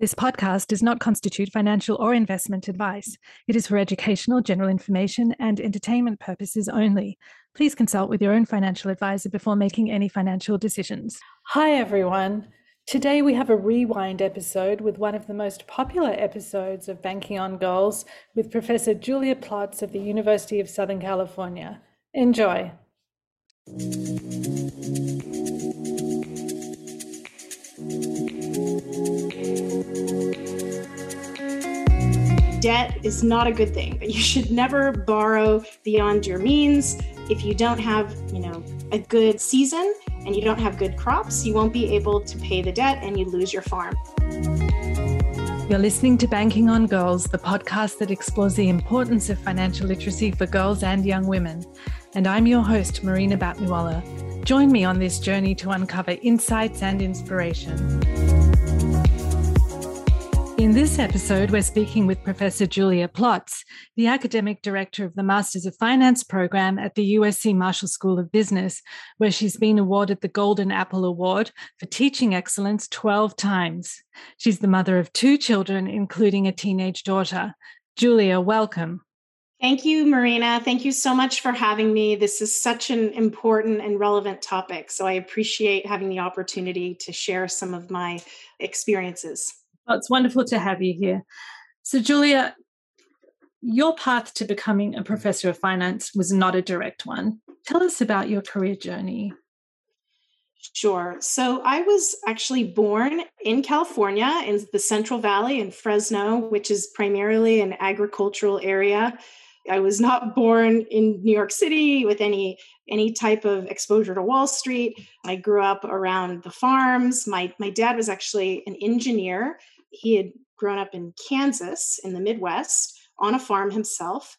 This podcast does not constitute financial or investment advice. It is for educational, general information, and entertainment purposes only. Please consult with your own financial advisor before making any financial decisions. Hi, everyone. Today we have a rewind episode with one of the most popular episodes of Banking on Girls with Professor Julia Plotts of the University of Southern California. Enjoy. Debt is not a good thing, but you should never borrow beyond your means. If you don't have, you know, a good season and you don't have good crops, you won't be able to pay the debt and you lose your farm. You're listening to Banking on Girls, the podcast that explores the importance of financial literacy for girls and young women. And I'm your host, Marina Batmiwala. Join me on this journey to uncover insights and inspiration. This episode, we're speaking with Professor Julia Plotts, the academic director of the Masters of Finance program at the USC Marshall School of Business, where she's been awarded the Golden Apple Award for teaching excellence 12 times. She's the mother of two children, including a teenage daughter. Julia, welcome. Thank you, Marina. Thank you so much for having me. This is such an important and relevant topic. So I appreciate having the opportunity to share some of my experiences. It's wonderful to have you here. So, Julia, your path to becoming a professor of finance was not a direct one. Tell us about your career journey. Sure. So I was actually born in California in the Central Valley in Fresno, which is primarily an agricultural area. I was not born in New York City with any any type of exposure to Wall Street. I grew up around the farms. My my dad was actually an engineer he had grown up in Kansas in the Midwest on a farm himself.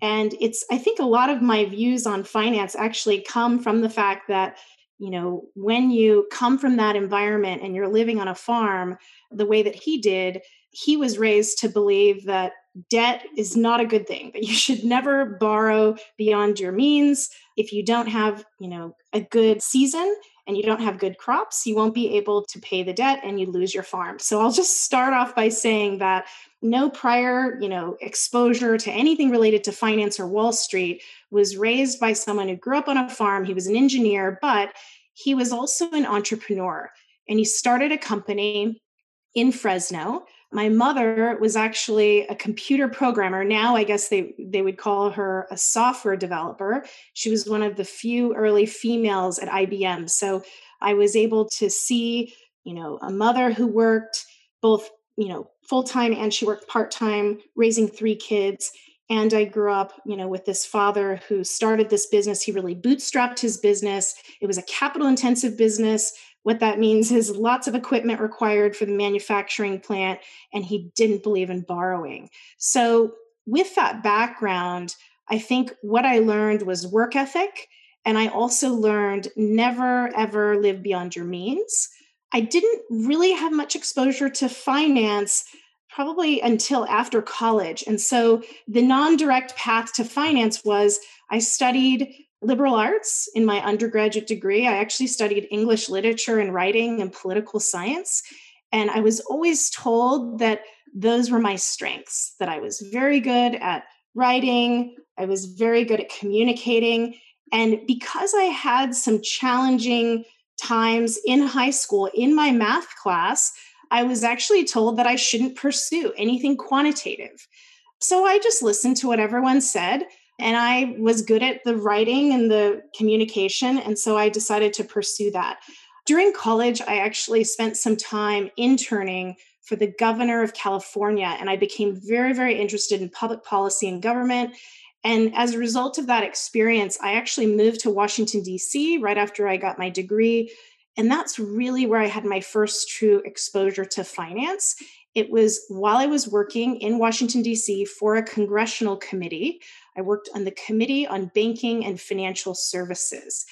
And it's, I think a lot of my views on finance actually come from the fact that, you know, when you come from that environment and you're living on a farm the way that he did, he was raised to believe that debt is not a good thing, that you should never borrow beyond your means. If you don't have, you know, a good season, and you don't have good crops, you won't be able to pay the debt and you lose your farm. So I'll just start off by saying that no prior, you know, exposure to anything related to finance or Wall Street was raised by someone who grew up on a farm. He was an engineer, but he was also an entrepreneur and he started a company in Fresno my mother was actually a computer programmer. Now i guess they they would call her a software developer. She was one of the few early females at ibm so i was able to see you know a mother who worked both you know full time and she worked part time raising three kids. And i grew up you know with this father who started this business. He really bootstrapped his business. It was a capital intensive business what that means is lots of equipment required for the manufacturing plant, and he didn't believe in borrowing. So, with that background, I think what I learned was work ethic. And I also learned never, ever live beyond your means. I didn't really have much exposure to finance probably until after college. And so the non direct path to finance was I studied liberal arts in my undergraduate degree. I actually studied English literature and writing and political science. And I was always told that those were my strengths, that I was very good at writing, I was very good at communicating. And because I had some challenging times in high school in my math class, I was actually told that I shouldn't pursue anything quantitative. So I just listened to what everyone said and I was good at the writing and the communication. And so I decided to pursue that. During college, I actually spent some time interning for the governor of California, and I became very, very interested in public policy and government. And as a result of that experience, I actually moved to Washington, D.C. right after I got my degree. And that's really where I had my first true exposure to finance. It was while I was working in Washington, D.C. for a congressional committee I worked on the Committee on Banking and Financial Services.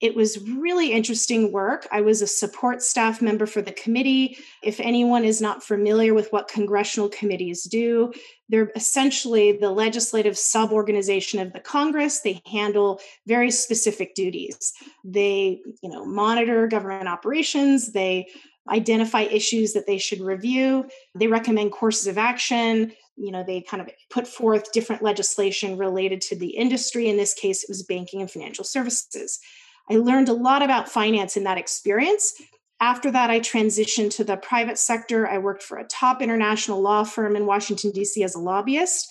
It was really interesting work. I was a support staff member for the committee. If anyone is not familiar with what congressional committees do, they're essentially the legislative suborganization of the Congress. They handle very specific duties. They, you know, monitor government operations, they identify issues that they should review. They recommend courses of action. You know, they kind of put forth different legislation related to the industry. In this case, it was banking and financial services. I learned a lot about finance in that experience. After that, I transitioned to the private sector. I worked for a top international law firm in Washington, D.C. as a lobbyist.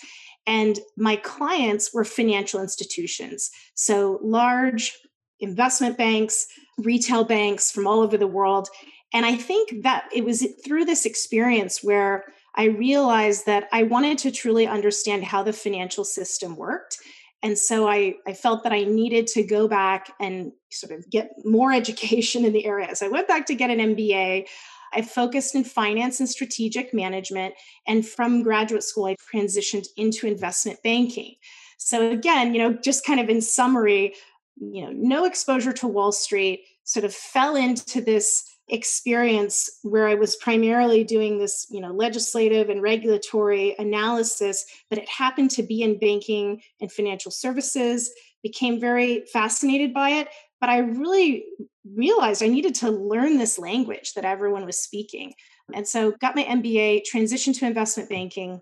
And my clients were financial institutions. So large investment banks, retail banks from all over the world. And I think that it was through this experience where I realized that I wanted to truly understand how the financial system worked. And so I, I felt that I needed to go back and sort of get more education in the area. So I went back to get an MBA. I focused in finance and strategic management. And from graduate school, I transitioned into investment banking. So again, you know, just kind of in summary, you know, no exposure to Wall Street, sort of fell into this experience where I was primarily doing this, you know, legislative and regulatory analysis, but it happened to be in banking and financial services, became very fascinated by it. But I really realized I needed to learn this language that everyone was speaking. And so got my MBA, transitioned to investment banking.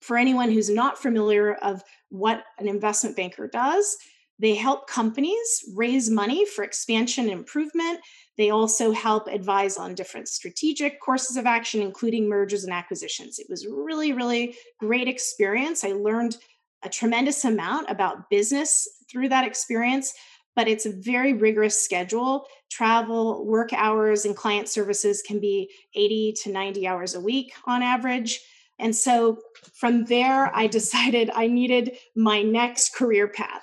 For anyone who's not familiar of what an investment banker does, they help companies raise money for expansion and improvement. They also help advise on different strategic courses of action, including mergers and acquisitions. It was really, really great experience. I learned a tremendous amount about business through that experience, but it's a very rigorous schedule. Travel, work hours, and client services can be 80 to 90 hours a week on average. And so from there, I decided I needed my next career path.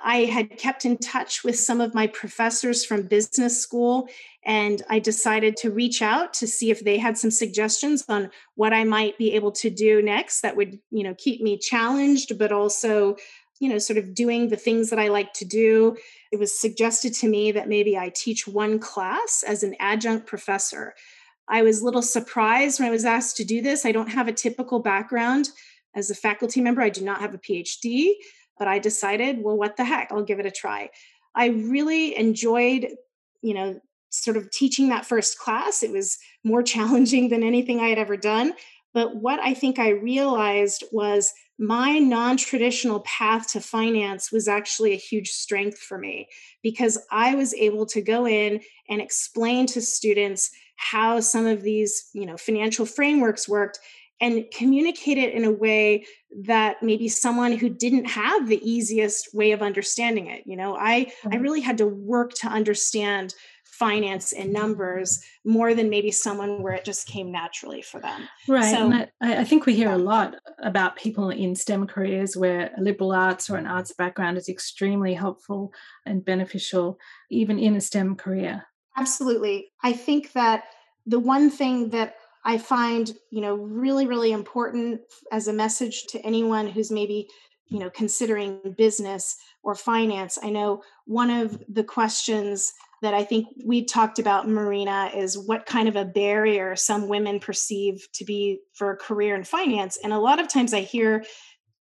I had kept in touch with some of my professors from business school, and I decided to reach out to see if they had some suggestions on what I might be able to do next that would, you know, keep me challenged, but also, you know, sort of doing the things that I like to do. It was suggested to me that maybe I teach one class as an adjunct professor. I was a little surprised when I was asked to do this. I don't have a typical background as a faculty member, I do not have a PhD but I decided, well, what the heck? I'll give it a try. I really enjoyed, you know, sort of teaching that first class. It was more challenging than anything I had ever done. But what I think I realized was my non traditional path to finance was actually a huge strength for me because I was able to go in and explain to students how some of these you know financial frameworks worked and communicate it in a way that maybe someone who didn't have the easiest way of understanding it you know? I mm-hmm. i really had to work to understand finance and numbers more than maybe someone where it just came naturally for them. Right so, I, I, think we hear a lot about people in stem careers where a liberal arts or an arts background is extremely helpful and beneficial even in a stem career. Absolutely. I think that the one thing that I find, you know, really, really important as a message to anyone who's maybe, you know, considering business or finance. I know one of the questions that I think we talked about, Marina, is what kind of a barrier some women perceive to be for a career in finance. And a lot of times I hear,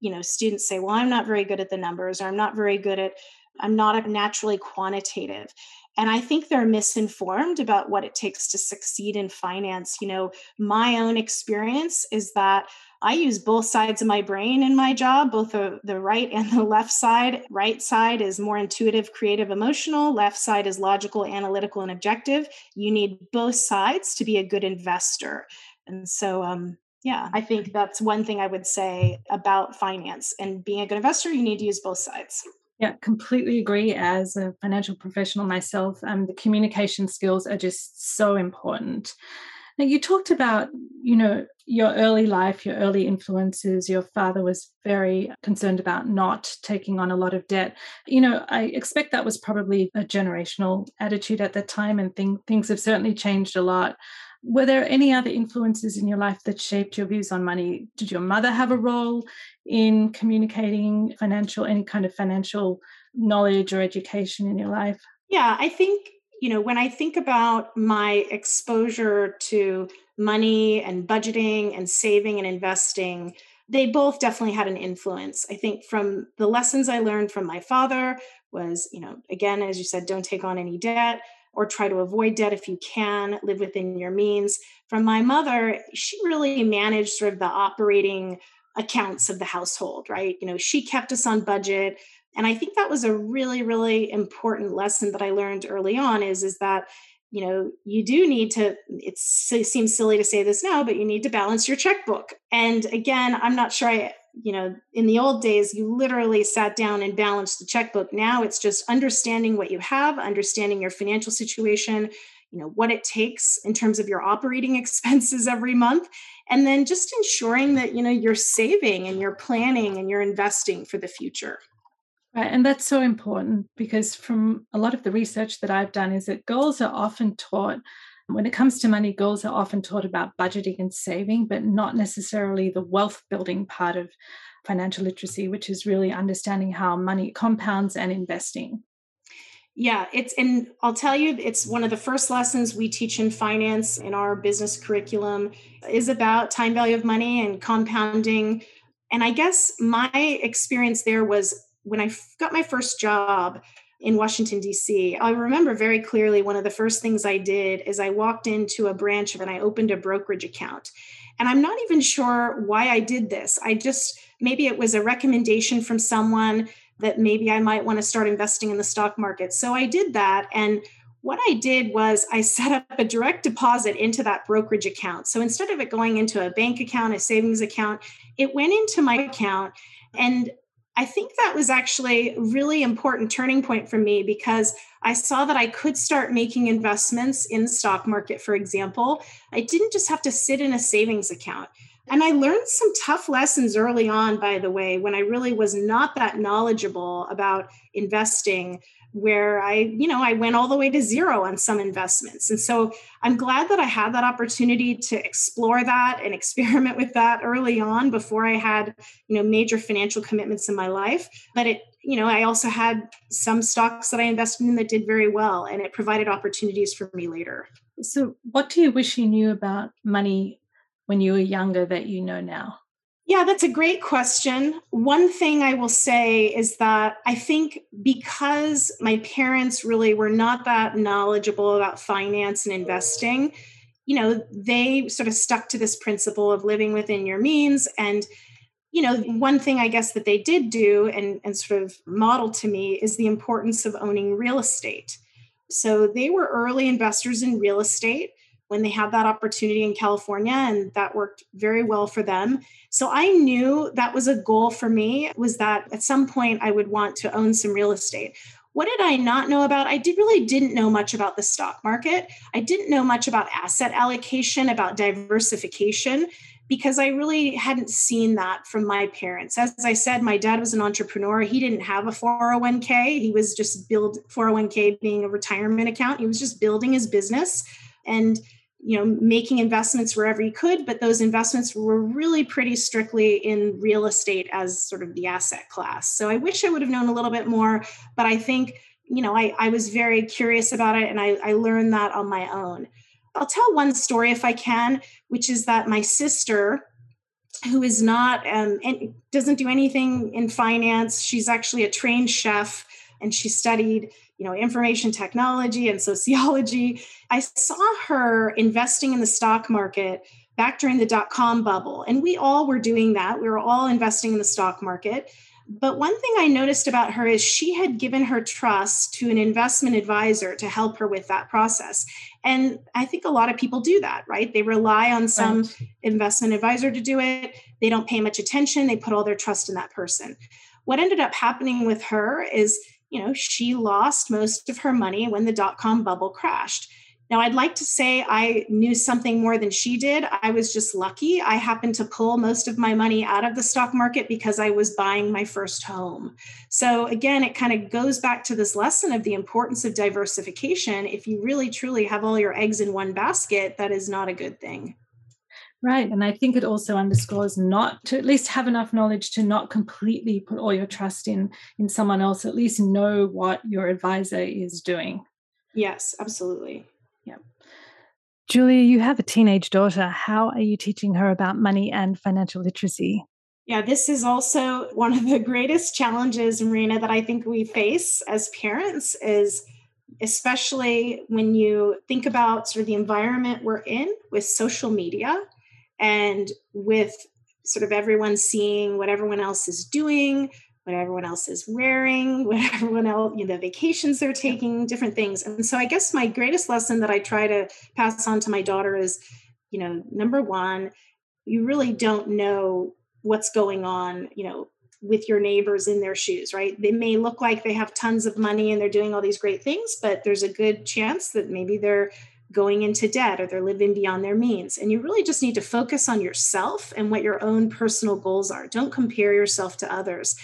you know, students say, well, I'm not very good at the numbers, or I'm not very good at, I'm not naturally quantitative. And I think they're misinformed about what it takes to succeed in finance. You know, my own experience is that I use both sides of my brain in my job, both the, the right and the left side. Right side is more intuitive, creative, emotional. Left side is logical, analytical, and objective. You need both sides to be a good investor. And so, um, yeah, I think that's one thing I would say about finance and being a good investor. You need to use both sides. Yeah, completely agree. As a financial professional myself, um, the communication skills are just so important. Now, you talked about, you know, your early life, your early influences. Your father was very concerned about not taking on a lot of debt. You know, I expect that was probably a generational attitude at the time, and thing, things have certainly changed a lot. Were there any other influences in your life that shaped your views on money? Did your mother have a role in communicating financial, any kind of financial knowledge or education in your life? Yeah, I think, you know, when I think about my exposure to money and budgeting and saving and investing, they both definitely had an influence. I think from the lessons I learned from my father was, you know, again, as you said, don't take on any debt or try to avoid debt if you can, live within your means. From my mother, she really managed sort of the operating accounts of the household, right? You know, she kept us on budget. And I think that was a really, really important lesson that I learned early on is, is that you know you do need to it seems silly to say this now but you need to balance your checkbook and again i'm not sure i you know in the old days you literally sat down and balanced the checkbook now it's just understanding what you have understanding your financial situation you know what it takes in terms of your operating expenses every month and then just ensuring that you know you're saving and you're planning and you're investing for the future Right. And that's so important because from a lot of the research that I've done is that girls are often taught when it comes to money, girls are often taught about budgeting and saving, but not necessarily the wealth building part of financial literacy, which is really understanding how money compounds and investing. Yeah, it's and I'll tell you it's one of the first lessons we teach in finance in our business curriculum is about time value of money and compounding. And I guess my experience there was when I got my first job in Washington, D.C., I remember very clearly one of the first things I did is I walked into a branch and I opened a brokerage account. And I'm not even sure why I did this. I just, maybe it was a recommendation from someone that maybe I might want to start investing in the stock market. So I did that. And what I did was I set up a direct deposit into that brokerage account. So instead of it going into a bank account, a savings account, it went into my account. And I think that was actually a really important turning point for me because I saw that I could start making investments in stock market, for example. I didn't just have to sit in a savings account. And I learned some tough lessons early on, by the way, when I really was not that knowledgeable about investing where I, you know, I went all the way to zero on some investments. And so I'm glad that I had that opportunity to explore that and experiment with that early on before I had, you know, major financial commitments in my life. But it, you know, I also had some stocks that I invested in that did very well and it provided opportunities for me later. So, what do you wish you knew about money when you were younger that you know now? Yeah, that's a great question. One thing I will say is that I think because my parents really were not that knowledgeable about finance and investing, you know, they sort of stuck to this principle of living within your means. And, you know, one thing I guess that they did do and, and sort of model to me is the importance of owning real estate. So they were early investors in real estate when they had that opportunity in California and that worked very well for them. So I knew that was a goal for me was that at some point I would want to own some real estate. What did I not know about? I did really didn't know much about the stock market. I didn't know much about asset allocation, about diversification because I really hadn't seen that from my parents. As I said, my dad was an entrepreneur. He didn't have a 401k. He was just build 401k being a retirement account. He was just building his business and you know making investments wherever you could but those investments were really pretty strictly in real estate as sort of the asset class. So i wish i would have known a little bit more but i think you know i, I was very curious about it and I, I learned that on my own. I'll tell one story if i can which is that my sister who is not um, and doesn't do anything in finance she's actually a trained chef and she studied you know information technology and sociology. I saw her investing in the stock market back during the dot com bubble and we all were doing that. We were all investing in the stock market. But one thing i noticed about her is she had given her trust to an investment advisor to help her with that process. And i think a lot of people do that right? They rely on some right. investment advisor to do it. They don't pay much attention. They put all their trust in that person. What ended up happening with her is you know, she lost most of her money when the dot com bubble crashed. Now, I'd like to say I knew something more than she did. I was just lucky. I happened to pull most of my money out of the stock market because I was buying my first home. So, again, it kind of goes back to this lesson of the importance of diversification. If you really truly have all your eggs in one basket, that is not a good thing. Right. And I think it also underscores not to at least have enough knowledge to not completely put all your trust in in someone else, at least know what your advisor is doing. Yes, absolutely. Yeah. Julia, you have a teenage daughter. How are you teaching her about money and financial literacy? Yeah, this is also one of the greatest challenges, Marina, that I think we face as parents is especially when you think about sort of the environment we're in with social media and with sort of everyone seeing what everyone else is doing, what everyone else is wearing, what everyone else, you know, the vacations they're taking, different things. And so I guess my greatest lesson that I try to pass on to my daughter is, you know, number one, you really don't know what's going on, you know, with your neighbors in their shoes, right? They may look like they have tons of money and they're doing all these great things, but there's a good chance that maybe they're going into debt or they're living beyond their means. And you really just need to focus on yourself and what your own personal goals are. Don't compare yourself to others.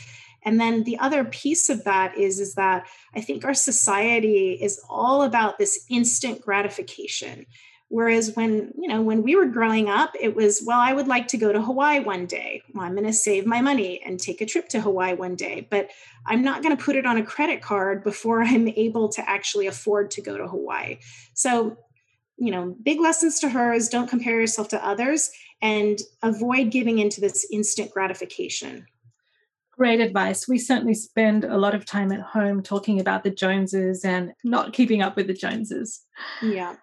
And then the other piece of that is is that I think our society is all about this instant gratification. Whereas when, you know, when we were growing up, it was, well, I would like to go to Hawaii one day. Well, I'm going to save my money and take a trip to Hawaii one day, but I'm not going to put it on a credit card before I'm able to actually afford to go to Hawaii. So, you know, big lessons to her is don't compare yourself to others and avoid giving into this instant gratification. Great advice. We certainly spend a lot of time at home talking about the Joneses and not keeping up with the Joneses. Yeah.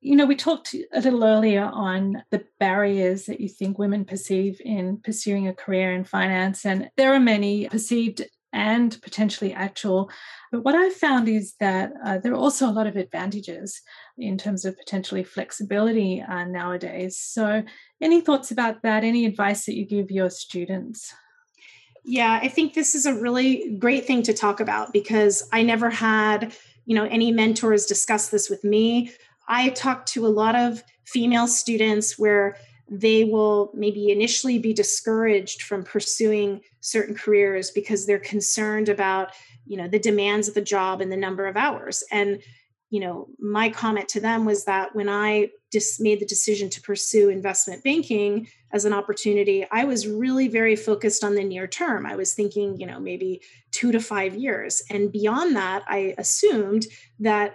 You know, we talked a little earlier on the barriers that you think women perceive in pursuing a career in finance, and there are many perceived and potentially actual. But what I've found is that uh, there are also a lot of advantages in terms of potentially flexibility uh, nowadays. So, any thoughts about that? Any advice that you give your students? Yeah, I think this is a really great thing to talk about because I never had, you know, any mentors discuss this with me. I talked to a lot of female students where they will maybe initially be discouraged from pursuing certain careers because they're concerned about you know the demands of the job and the number of hours. And you know my comment to them was that when i just made the decision to pursue investment banking as an opportunity i was really very focused on the near term. I was thinking you know maybe 2 to 5 years. And beyond that i assumed that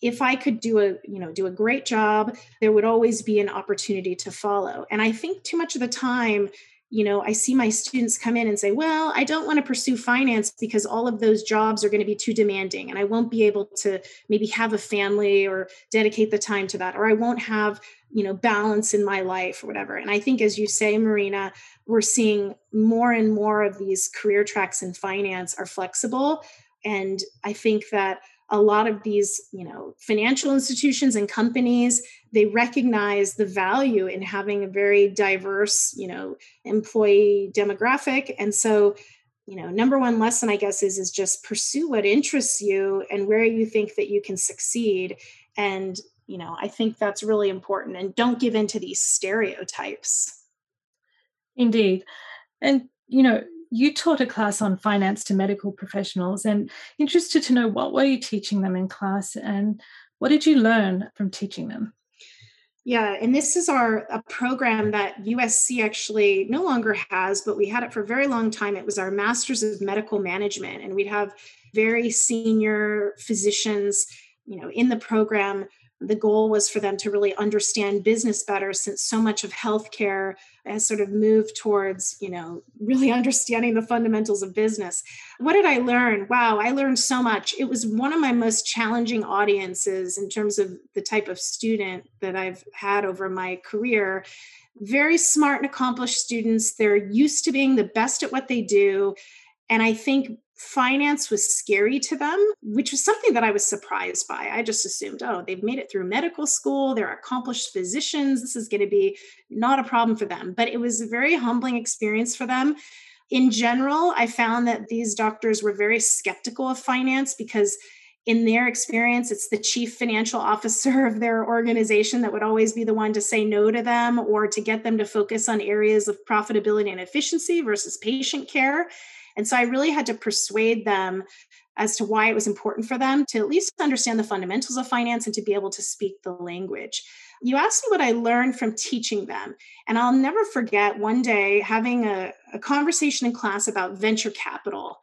if i could do a you know do a great job there would always be an opportunity to follow. And i think too much of the time you know i see my students come in and say well i don't want to pursue finance because all of those jobs are going to be too demanding and i won't be able to maybe have a family or dedicate the time to that or i won't have you know balance in my life or whatever. And i think as you say marina we're seeing more and more of these career tracks in finance are flexible. And i think that a lot of these you know financial institutions and companies they recognize the value in having a very diverse you know employee demographic. And so you know number one lesson i guess is is just pursue what interests you and where you think that you can succeed. And you know i think that's really important. And don't give in to these stereotypes. Indeed. And you know you taught a class on finance to medical professionals and interested to know what were you teaching them in class and what did you learn from teaching them yeah, and this is our a program that USC actually no longer has, but we had it for a very long time. It was our Masters of Medical Management, and we'd have very senior physicians, you know, in the program the goal was for them to really understand business better since so much of healthcare has sort of moved towards you know really understanding the fundamentals of business. What did i learn? Wow i learned so much. It was one of my most challenging audiences in terms of the type of student that i've had over my career. Very smart and accomplished students. They're used to being the best at what they do. And i think finance was scary to them, which was something that I was surprised by. I just assumed, oh, they've made it through medical school, they're accomplished physicians, this is going to be not a problem for them. But it was a very humbling experience for them. In general, I found that these doctors were very skeptical of finance because in their experience, it's the chief financial officer of their organization that would always be the one to say no to them or to get them to focus on areas of profitability and efficiency versus patient care. And so I really had to persuade them as to why it was important for them to at least understand the fundamentals of finance and to be able to speak the language. You asked me what I learned from teaching them. And I'll never forget one day having a, a conversation in class about venture capital.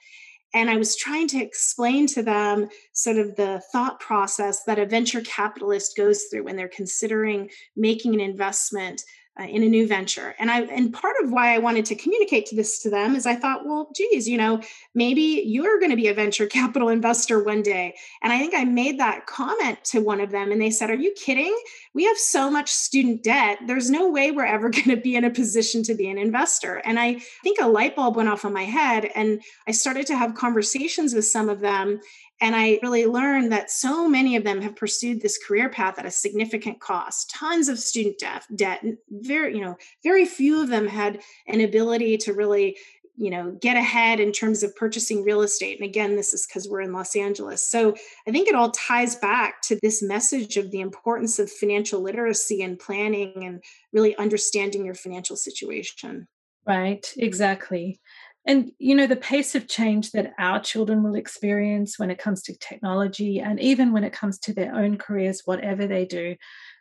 And I was trying to explain to them sort of the thought process that a venture capitalist goes through when they're considering making an investment uh, in a new venture. And I and part of why I wanted to communicate to this to them is I thought, well, geez, you know, maybe you're going to be a venture capital investor one day. And I think I made that comment to one of them, and they said, "Are you kidding? We have so much student debt. There's no way we're ever going to be in a position to be an investor." And I think a light bulb went off on my head, and I started to have conversations with some of them. And I really learned that so many of them have pursued this career path at a significant cost, tons of student debt, debt. Very, you know, very few of them had an ability to really, you know, get ahead in terms of purchasing real estate. And again, this is because we're in Los Angeles. So I think it all ties back to this message of the importance of financial literacy and planning and really understanding your financial situation. Right, exactly. And, you know, the pace of change that our children will experience when it comes to technology and even when it comes to their own careers, whatever they do,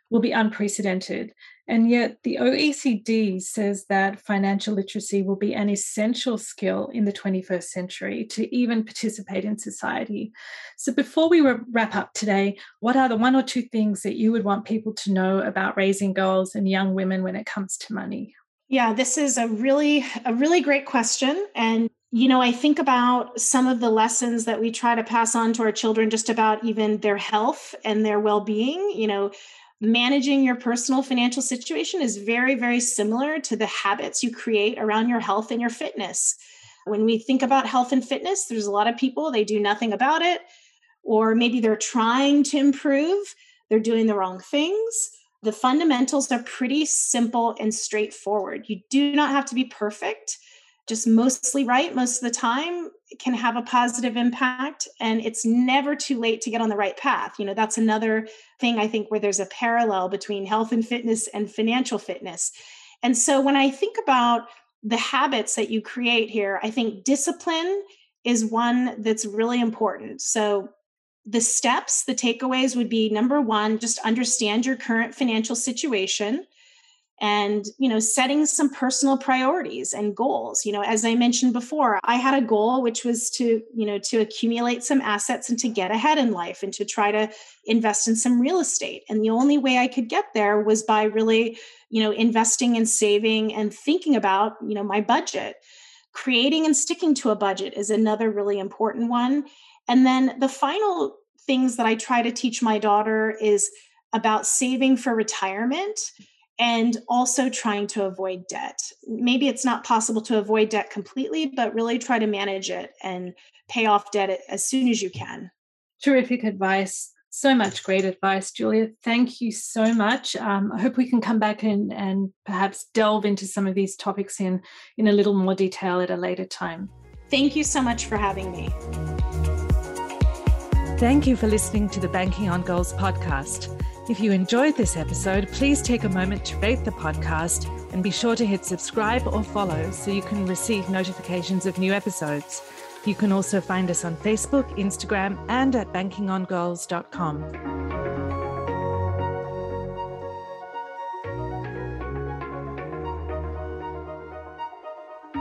will be unprecedented. And yet, the OECD says that financial literacy will be an essential skill in the 21st century to even participate in society. So, before we wrap up today, what are the one or two things that you would want people to know about raising girls and young women when it comes to money? Yeah, this is a really a really great question and you know, I think about some of the lessons that we try to pass on to our children just about even their health and their well-being, you know, managing your personal financial situation is very very similar to the habits you create around your health and your fitness. When we think about health and fitness, there's a lot of people they do nothing about it or maybe they're trying to improve, they're doing the wrong things the fundamentals are pretty simple and straightforward. You do not have to be perfect, just mostly right most of the time can have a positive impact. And it's never too late to get on the right path. You know, that's another thing I think where there's a parallel between health and fitness and financial fitness. And so when I think about the habits that you create here, I think discipline is one that's really important. So the steps, the takeaways would be number one, just understand your current financial situation and you know setting some personal priorities and goals. You know as i mentioned before i had a goal which was to you know to accumulate some assets and to get ahead in life and to try to invest in some real estate. And the only way i could get there was by really you know investing and saving and thinking about you know my budget. Creating and sticking to a budget is another really important one and then the final things that I try to teach my daughter is about saving for retirement and also trying to avoid debt. Maybe it's not possible to avoid debt completely, but really try to manage it and pay off debt as soon as you can. Terrific advice. So much great advice, Julia. Thank you so much. Um, I hope we can come back and, and perhaps delve into some of these topics in, in a little more detail at a later time. Thank you so much for having me. Thank you for listening to the Banking on Girls podcast. If you enjoyed this episode, please take a moment to rate the podcast and be sure to hit subscribe or follow so you can receive notifications of new episodes. You can also find us on Facebook, Instagram, and at bankingongirls.com.